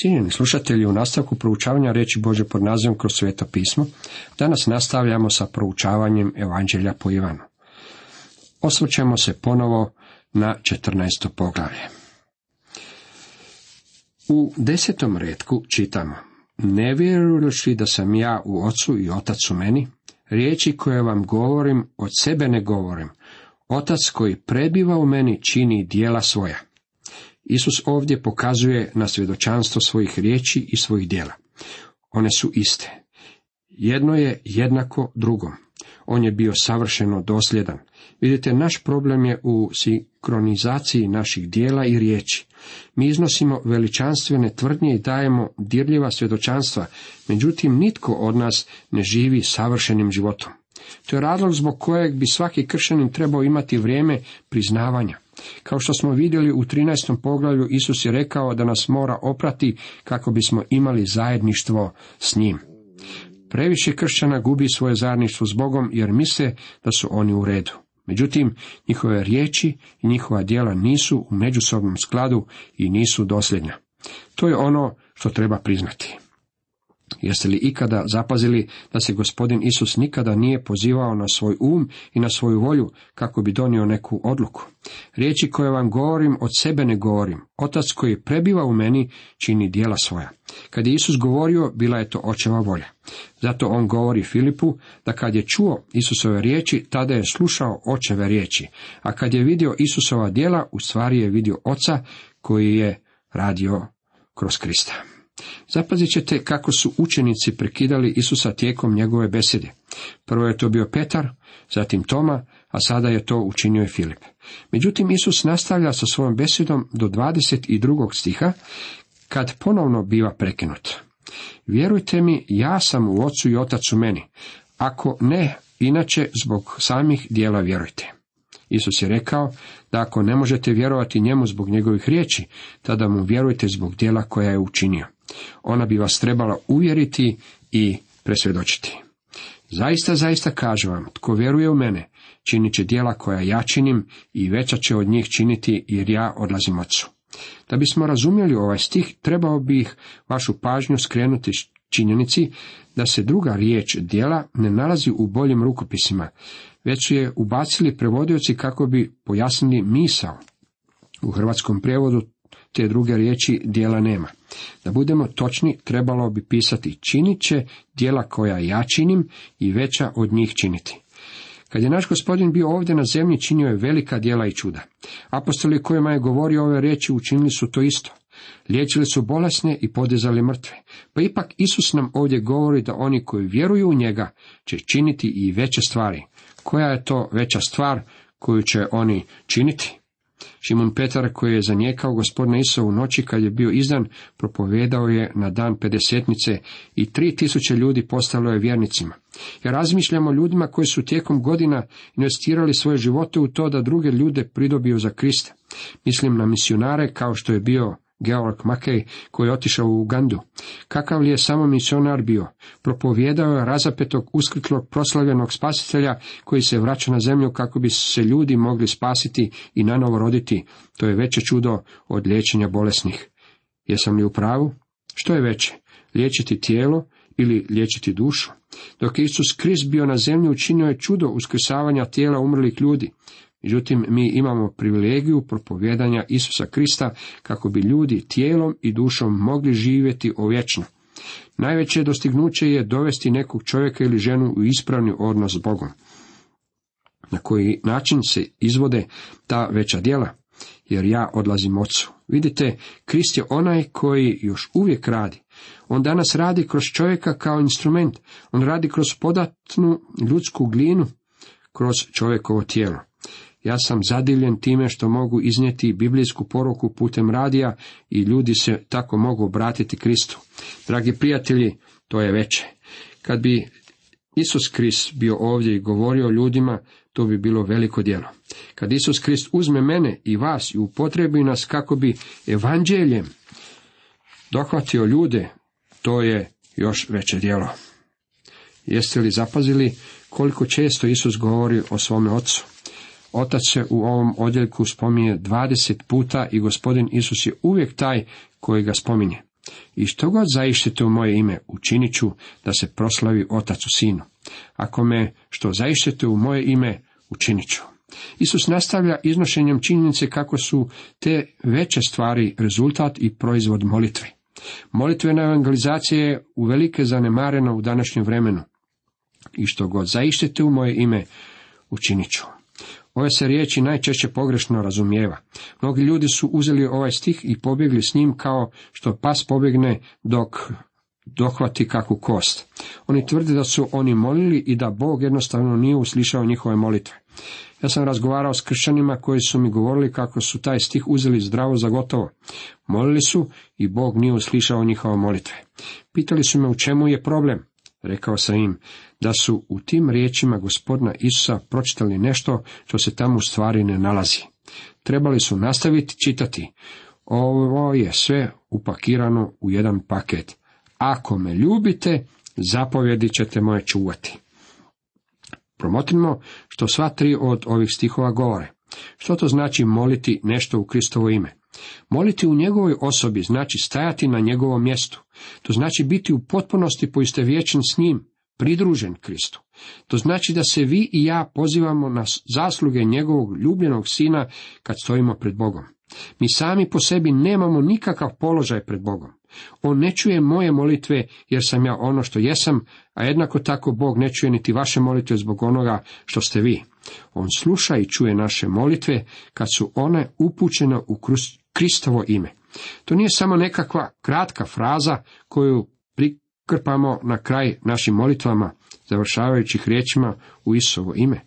Cijenjeni slušatelji, u nastavku proučavanja reći Bože pod nazivom kroz sveto pismo, danas nastavljamo sa proučavanjem Evanđelja po Ivanu. Osvrćemo se ponovo na 14. poglavlje. U desetom redku čitamo Ne vjeruješ da sam ja u ocu i otac u meni? Riječi koje vam govorim od sebe ne govorim. Otac koji prebiva u meni čini dijela svoja. Isus ovdje pokazuje na svjedočanstvo svojih riječi i svojih dijela. One su iste. Jedno je jednako drugom. On je bio savršeno dosljedan. Vidite, naš problem je u sinkronizaciji naših dijela i riječi. Mi iznosimo veličanstvene tvrdnje i dajemo dirljiva svjedočanstva, međutim nitko od nas ne živi savršenim životom. To je razlog zbog kojeg bi svaki kršćanin trebao imati vrijeme priznavanja. Kao što smo vidjeli u 13. poglavlju, Isus je rekao da nas mora oprati kako bismo imali zajedništvo s njim. Previše kršćana gubi svoje zajedništvo s Bogom jer misle da su oni u redu. Međutim, njihove riječi i njihova djela nisu u međusobnom skladu i nisu dosljednja. To je ono što treba priznati. Jeste li ikada zapazili da se gospodin Isus nikada nije pozivao na svoj um i na svoju volju kako bi donio neku odluku? Riječi koje vam govorim od sebe ne govorim. Otac koji prebiva u meni čini dijela svoja. Kad je Isus govorio, bila je to očeva volja. Zato on govori Filipu da kad je čuo Isusove riječi, tada je slušao očeve riječi, a kad je vidio Isusova djela, u stvari je vidio oca koji je radio kroz Krista. Zapazit ćete kako su učenici prekidali Isusa tijekom njegove besede. Prvo je to bio Petar, zatim Toma, a sada je to učinio i Filip. Međutim, Isus nastavlja sa svojom besedom do 22. stiha, kad ponovno biva prekinut. Vjerujte mi, ja sam u ocu i otac u meni. Ako ne, inače zbog samih dijela vjerujte. Isus je rekao da ako ne možete vjerovati njemu zbog njegovih riječi, tada mu vjerujte zbog dijela koja je učinio. Ona bi vas trebala uvjeriti i presvjedočiti. Zaista, zaista kažem vam, tko vjeruje u mene, činit će djela koja ja činim i veća će od njih činiti jer ja odlazim ocu. Da bismo razumjeli ovaj stih, trebao bih vašu pažnju skrenuti činjenici da se druga riječ djela ne nalazi u boljim rukopisima, već je ubacili prevodioci kako bi pojasnili misao. U hrvatskom prijevodu te druge riječi dijela nema. Da budemo točni, trebalo bi pisati činit će dijela koja ja činim i veća od njih činiti. Kad je naš gospodin bio ovdje na zemlji, činio je velika djela i čuda. Apostoli kojima je govorio ove riječi učinili su to isto. Liječili su bolesne i podizali mrtve. Pa ipak Isus nam ovdje govori da oni koji vjeruju u njega će činiti i veće stvari. Koja je to veća stvar koju će oni činiti? Šimon Petar koji je zanijekao gospodina Isa u noći kad je bio izdan, propovedao je na dan pedesetnice i tri tisuće ljudi postalo je vjernicima. Ja razmišljam o ljudima koji su tijekom godina investirali svoje živote u to da druge ljude pridobiju za Krista. Mislim na misionare kao što je bio Georg Makej, koji je otišao u Ugandu. Kakav li je samo misionar bio? Propovjedao je razapetog, uskrtlog, proslavljenog spasitelja koji se vraća na zemlju kako bi se ljudi mogli spasiti i nanovo roditi. To je veće čudo od liječenja bolesnih. Jesam li u pravu? Što je veće? Liječiti tijelo ili liječiti dušu? Dok je Isus Krist bio na zemlji, učinio je čudo uskrsavanja tijela umrlih ljudi. Međutim, mi imamo privilegiju propovjedanja Isusa Krista kako bi ljudi tijelom i dušom mogli živjeti ovječno. Najveće dostignuće je dovesti nekog čovjeka ili ženu u ispravni odnos s Bogom. Na koji način se izvode ta veća djela? Jer ja odlazim ocu. Vidite, Krist je onaj koji još uvijek radi. On danas radi kroz čovjeka kao instrument. On radi kroz podatnu ljudsku glinu, kroz čovjekovo tijelo. Ja sam zadivljen time što mogu iznijeti biblijsku poruku putem radija i ljudi se tako mogu obratiti Kristu. Dragi prijatelji, to je veće. Kad bi Isus Krist bio ovdje i govorio ljudima, to bi bilo veliko djelo. Kad Isus Krist uzme mene i vas i upotrebi nas kako bi evanđeljem dohvatio ljude, to je još veće djelo. Jeste li zapazili koliko često Isus govori o svome ocu? Otac se u ovom odjeljku spominje dvadeset puta i gospodin Isus je uvijek taj koji ga spominje. I što god zaištete u moje ime, učinit ću da se proslavi otac u sinu. Ako me što zaištete u moje ime, učinit ću. Isus nastavlja iznošenjem činjenice kako su te veće stvari rezultat i proizvod molitve. Molitvena evangelizacija je uvelike zanemarena u današnjem vremenu. I što god zaištete u moje ime, učinit ću. Ove se riječi najčešće pogrešno razumijeva. Mnogi ljudi su uzeli ovaj stih i pobjegli s njim kao što pas pobjegne dok dohvati kakvu kost. Oni tvrde da su oni molili i da Bog jednostavno nije uslišao njihove molitve. Ja sam razgovarao s kršćanima koji su mi govorili kako su taj stih uzeli zdravo za gotovo. Molili su i Bog nije uslišao njihove molitve. Pitali su me u čemu je problem. Rekao sam im da su u tim riječima gospodina Isusa pročitali nešto što se tamo u stvari ne nalazi. Trebali su nastaviti čitati. Ovo je sve upakirano u jedan paket. Ako me ljubite, zapovjedi ćete moje čuvati. Promotrimo što sva tri od ovih stihova govore. Što to znači moliti nešto u Kristovo ime? Moliti u njegovoj osobi znači stajati na njegovom mjestu. To znači biti u potpunosti poistovjećen s njim, pridružen Kristu. To znači da se vi i ja pozivamo na zasluge njegovog ljubljenog sina kad stojimo pred Bogom. Mi sami po sebi nemamo nikakav položaj pred Bogom. On ne čuje moje molitve jer sam ja ono što jesam, a jednako tako Bog ne čuje niti vaše molitve zbog onoga što ste vi. On sluša i čuje naše molitve kad su one upućene u Kristovo ime. To nije samo nekakva kratka fraza koju prikrpamo na kraj našim molitvama, završavajućih riječima u Isovo ime.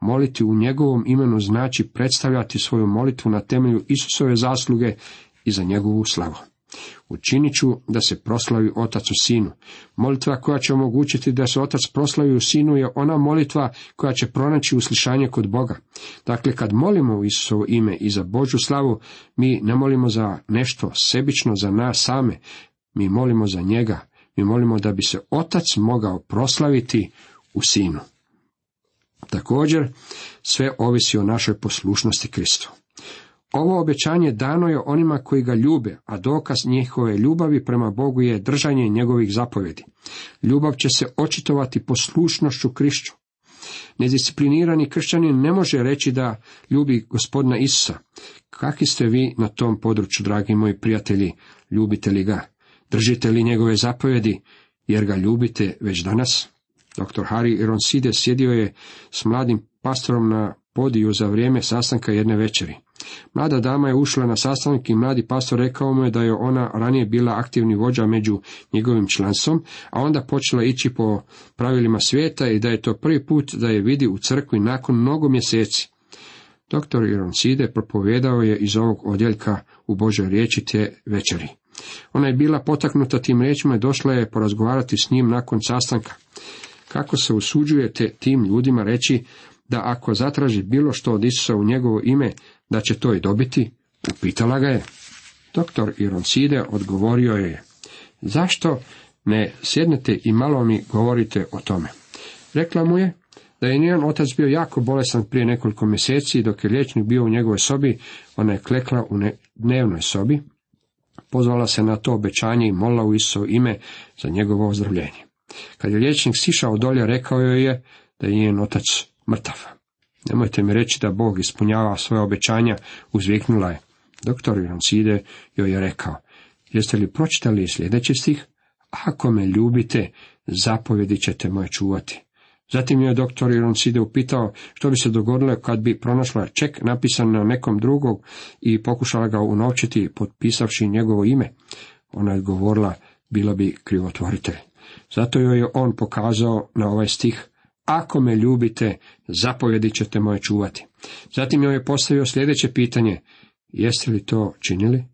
Moliti u njegovom imenu znači predstavljati svoju molitvu na temelju Isusove zasluge i za njegovu slavu. Učinit ću da se proslavi otac u sinu. Molitva koja će omogućiti da se otac proslavi u sinu je ona molitva koja će pronaći uslišanje kod Boga. Dakle, kad molimo u Isusovo ime i za Božu slavu, mi ne molimo za nešto sebično za nas same, mi molimo za njega, mi molimo da bi se otac mogao proslaviti u sinu. Također, sve ovisi o našoj poslušnosti Kristu. Ovo obećanje dano je onima koji ga ljube, a dokaz njihove ljubavi prema Bogu je držanje njegovih zapovjedi. Ljubav će se očitovati poslušnošću Krišću. Nedisciplinirani kršćanin ne može reći da ljubi gospodina Isusa. Kakvi ste vi na tom području, dragi moji prijatelji, ljubite li ga? Držite li njegove zapovjedi, jer ga ljubite već danas? Dr. Harry Ronside sjedio je s mladim pastorom na podiju za vrijeme sastanka jedne večeri. Mlada dama je ušla na sastanak i mladi pastor rekao mu je da je ona ranije bila aktivni vođa među njegovim članstvom, a onda počela ići po pravilima svijeta i da je to prvi put da je vidi u crkvi nakon mnogo mjeseci. Doktor Ironside propovedao je iz ovog odjeljka u Božoj riječi te večeri. Ona je bila potaknuta tim riječima i došla je porazgovarati s njim nakon sastanka. Kako se usuđujete tim ljudima reći da ako zatraži bilo što od Isusa u njegovo ime, da će to i dobiti? Upitala ga je. Doktor Ironside odgovorio je, zašto ne sjednete i malo mi govorite o tome? Rekla mu je da je njen otac bio jako bolestan prije nekoliko mjeseci dok je liječnik bio u njegovoj sobi, ona je klekla u dnevnoj sobi, pozvala se na to obećanje i molila u Isusovo ime za njegovo ozdravljenje. Kad je liječnik sišao dolje, rekao joj je da je njen otac mrtav. Nemojte mi reći da Bog ispunjava svoje obećanja, uzviknula je. Doktor Irancide joj je rekao, jeste li pročitali sljedeći stih? Ako me ljubite, zapovjedi ćete moje čuvati. Zatim je doktor Irancide upitao što bi se dogodilo kad bi pronašla ček napisan na nekom drugog i pokušala ga unovčiti potpisavši njegovo ime. Ona je govorila, bilo bi krivotvoritelj. Zato joj je on pokazao na ovaj stih, ako me ljubite, zapovjedi ćete moje čuvati. Zatim joj je postavio sljedeće pitanje, jeste li to činili?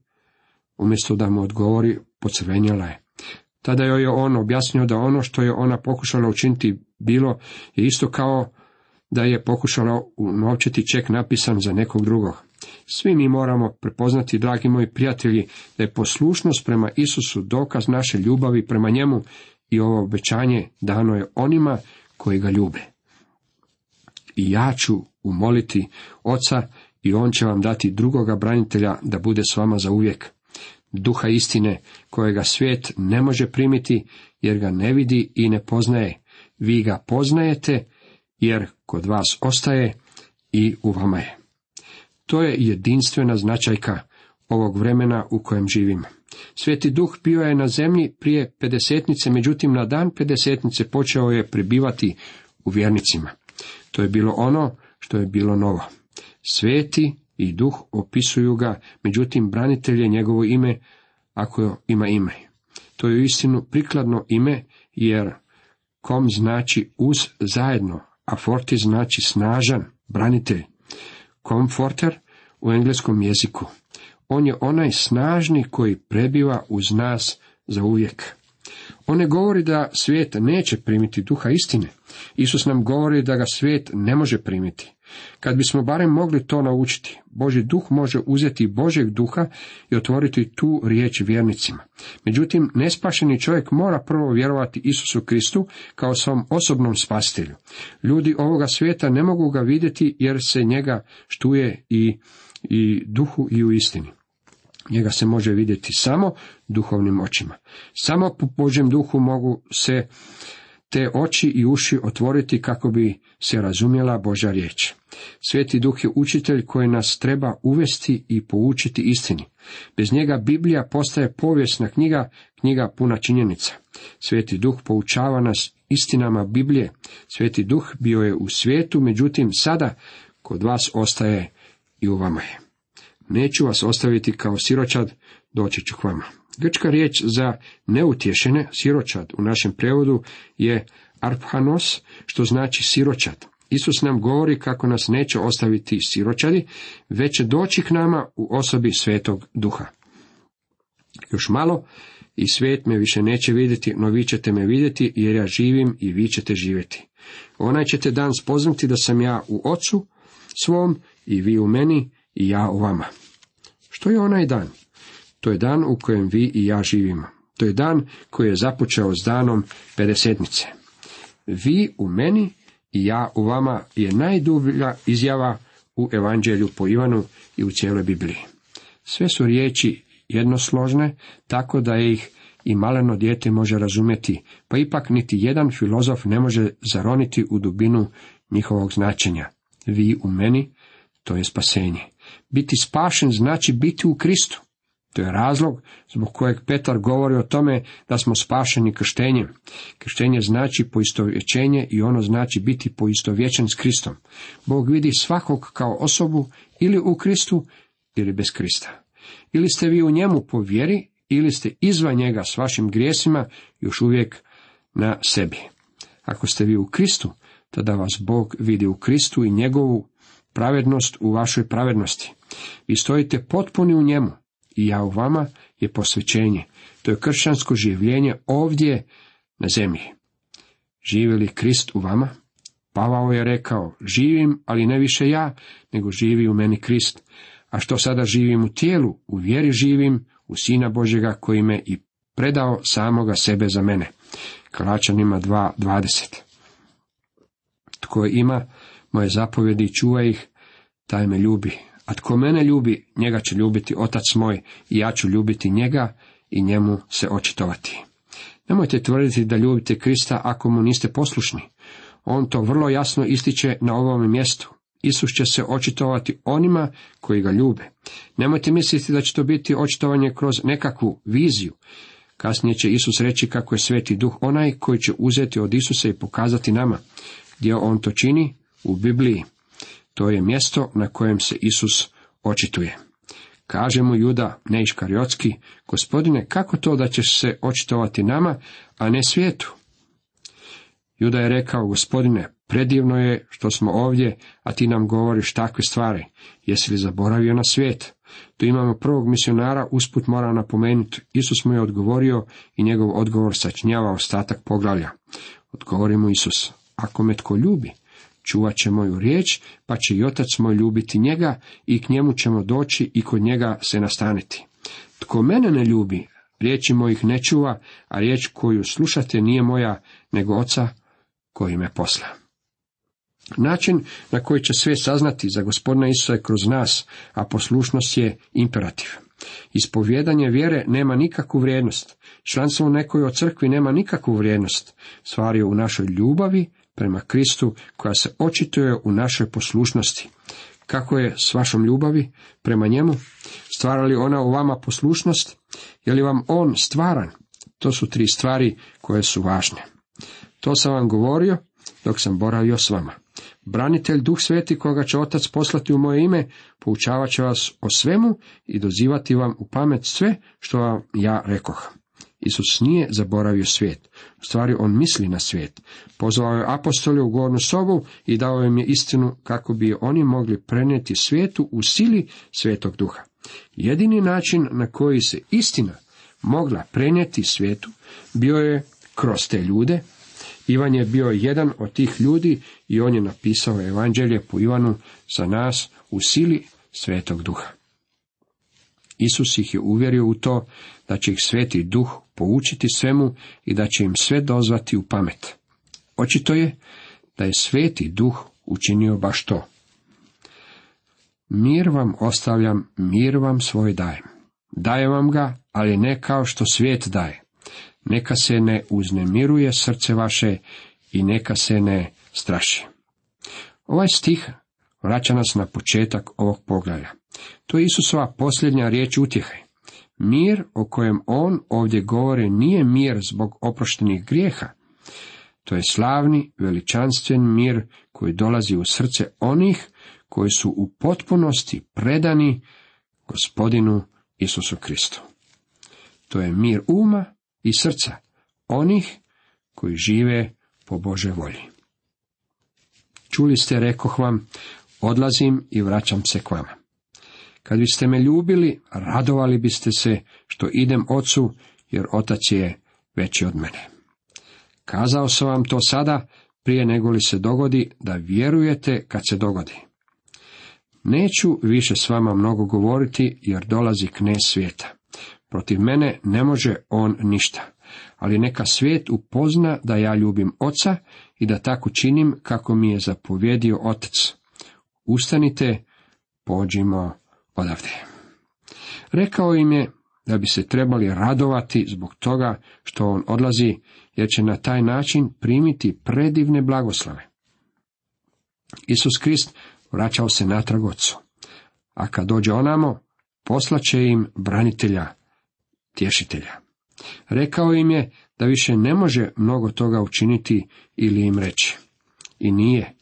Umjesto da mu odgovori, pocrvenjala je. Tada joj je on objasnio da ono što je ona pokušala učiniti bilo je isto kao da je pokušala unovčiti ček napisan za nekog drugog. Svi mi moramo prepoznati, dragi moji prijatelji, da je poslušnost prema Isusu dokaz naše ljubavi prema njemu i ovo obećanje dano je onima koji ga ljube. I ja ću umoliti oca i on će vam dati drugoga branitelja da bude s vama za uvijek. duha istine, kojega svijet ne može primiti, jer ga ne vidi i ne poznaje. Vi ga poznajete, jer kod vas ostaje i u vama je. To je jedinstvena značajka ovog vremena u kojem živimo. Sveti duh bio je na zemlji prije pedesetnice, međutim na dan pedesetnice počeo je pribivati u vjernicima. To je bilo ono što je bilo novo. Sveti i duh opisuju ga, međutim branitelj je njegovo ime, ako ima ime. To je istinu prikladno ime, jer kom znači uz zajedno, a forti znači snažan, branitelj. Comforter u engleskom jeziku. On je onaj snažni koji prebiva uz nas za uvijek. On ne govori da svijet neće primiti duha istine. Isus nam govori da ga svijet ne može primiti. Kad bismo barem mogli to naučiti, Boži duh može uzeti Božeg duha i otvoriti tu riječ vjernicima. Međutim, nespašeni čovjek mora prvo vjerovati Isusu Kristu kao svom osobnom spastelju. Ljudi ovoga svijeta ne mogu ga vidjeti jer se njega štuje i, i duhu i u istini. Njega se može vidjeti samo duhovnim očima. Samo po Božjem duhu mogu se te oči i uši otvoriti kako bi se razumjela Božja riječ. Sveti duh je učitelj koji nas treba uvesti i poučiti istini. Bez njega Biblija postaje povijesna knjiga, knjiga puna činjenica. Sveti duh poučava nas istinama Biblije. Sveti duh bio je u svijetu, međutim sada kod vas ostaje i u vama je. Neću vas ostaviti kao siročad, doći ću k vama. Grčka riječ za neutješene, siročad, u našem prevodu je arphanos, što znači siročad. Isus nam govori kako nas neće ostaviti siročadi, već doći k nama u osobi svetog duha. Još malo i svet me više neće vidjeti, no vi ćete me vidjeti jer ja živim i vi ćete živjeti. Onaj ćete dan spoznati da sam ja u ocu svom i vi u meni i ja u vama. Što je onaj dan? To je dan u kojem vi i ja živimo. To je dan koji je započeo s danom pedesetnice. Vi u meni i ja u vama je najdublja izjava u Evanđelju po Ivanu i u cijeloj Bibliji. Sve su riječi jednosložne, tako da ih i maleno dijete može razumjeti, pa ipak niti jedan filozof ne može zaroniti u dubinu njihovog značenja. Vi u meni, to je spasenje. Biti spašen znači biti u Kristu. To je razlog zbog kojeg Petar govori o tome da smo spašeni krštenjem. Krštenje znači poistovjećenje i ono znači biti poistovjećen s Kristom. Bog vidi svakog kao osobu ili u Kristu ili bez Krista. Ili ste vi u njemu po vjeri ili ste izvan njega s vašim grijesima još uvijek na sebi. Ako ste vi u Kristu, tada vas Bog vidi u Kristu i njegovu pravednost u vašoj pravednosti. Vi stojite potpuni u njemu i ja u vama je posvećenje. To je kršćansko življenje ovdje na zemlji. Živi li Krist u vama? Pavao je rekao, živim, ali ne više ja, nego živi u meni Krist. A što sada živim u tijelu, u vjeri živim, u Sina Božega koji me i predao samoga sebe za mene. Kalačanima 2.20 Tko ima moje zapovjedi i čuva ih, taj me ljubi. A tko mene ljubi, njega će ljubiti otac moj i ja ću ljubiti njega i njemu se očitovati. Nemojte tvrditi da ljubite Krista ako mu niste poslušni. On to vrlo jasno ističe na ovom mjestu. Isus će se očitovati onima koji ga ljube. Nemojte misliti da će to biti očitovanje kroz nekakvu viziju. Kasnije će Isus reći kako je sveti duh onaj koji će uzeti od Isusa i pokazati nama. Gdje on to čini? U Bibliji. To je mjesto na kojem se Isus očituje. Kaže mu Juda neiškariotski, gospodine, kako to da ćeš se očitovati nama, a ne svijetu? Juda je rekao, gospodine, predivno je što smo ovdje, a ti nam govoriš takve stvari. Jesi li zaboravio na svijet? Tu imamo prvog misionara, usput mora napomenuti, Isus mu je odgovorio i njegov odgovor sačnjava ostatak poglavlja. Odgovori mu Isus, ako me tko ljubi, čuvat će moju riječ, pa će i otac moj ljubiti njega i k njemu ćemo doći i kod njega se nastaniti. Tko mene ne ljubi, riječi mojih ne čuva, a riječ koju slušate nije moja, nego oca koji me posla. Način na koji će sve saznati za gospodina Isusa je kroz nas, a poslušnost je imperativ. Ispovjedanje vjere nema nikakvu vrijednost. Članstvo u nekoj od crkvi nema nikakvu vrijednost. Stvar je u našoj ljubavi prema Kristu koja se očituje u našoj poslušnosti. Kako je s vašom ljubavi prema njemu? Stvara li ona u vama poslušnost? Je li vam on stvaran? To su tri stvari koje su važne. To sam vam govorio dok sam boravio s vama. Branitelj Duh Sveti koga će Otac poslati u moje ime, poučavat će vas o svemu i dozivati vam u pamet sve što vam ja rekoh. Isus nije zaboravio svijet. U stvari on misli na svijet. Pozvao je apostole u gornu sobu i dao im je istinu kako bi oni mogli prenijeti svijetu u sili svetog duha. Jedini način na koji se istina mogla prenijeti svijetu bio je kroz te ljude. Ivan je bio jedan od tih ljudi i on je napisao evanđelje po Ivanu za nas u sili svetog duha. Isus ih je uvjerio u to da će ih sveti duh poučiti svemu i da će im sve dozvati u pamet. Očito je da je sveti duh učinio baš to. Mir vam ostavljam, mir vam svoj dajem. Dajem vam ga, ali ne kao što svijet daje. Neka se ne uznemiruje srce vaše i neka se ne straši. Ovaj stih vraća nas na početak ovog poglavlja. To je Isusova posljednja riječ utjehe. Mir o kojem on ovdje govori nije mir zbog oproštenih grijeha. To je slavni, veličanstven mir koji dolazi u srce onih koji su u potpunosti predani gospodinu Isusu Kristu. To je mir uma i srca onih koji žive po Bože volji. Čuli ste, rekoh vam, odlazim i vraćam se k vama. Kad biste me ljubili, radovali biste se što idem ocu, jer otac je veći od mene. Kazao sam vam to sada, prije nego li se dogodi, da vjerujete kad se dogodi. Neću više s vama mnogo govoriti, jer dolazi knez svijeta. Protiv mene ne može on ništa, ali neka svijet upozna da ja ljubim oca i da tako činim kako mi je zapovjedio otac. Ustanite, pođimo odavde. Rekao im je da bi se trebali radovati zbog toga što on odlazi, jer će na taj način primiti predivne blagoslove. Isus Krist vraćao se natrag ocu, a kad dođe onamo, poslaće im branitelja, tješitelja. Rekao im je da više ne može mnogo toga učiniti ili im reći. I nije.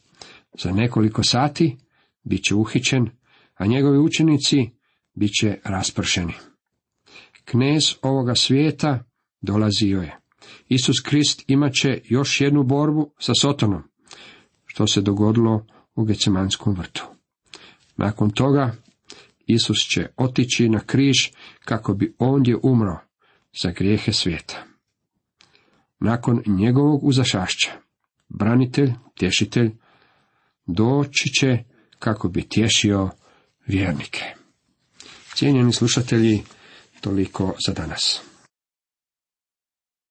Za nekoliko sati bit će uhićen, a njegovi učenici bit će raspršeni. Knez ovoga svijeta dolazio je. Isus Krist imat će još jednu borbu sa Sotonom, što se dogodilo u Gecemanskom vrtu. Nakon toga Isus će otići na križ kako bi ondje umro za grijehe svijeta. Nakon njegovog uzašašća, branitelj, tješitelj, doći će kako bi tješio vjernike. Cijenjeni slušatelji, toliko za danas.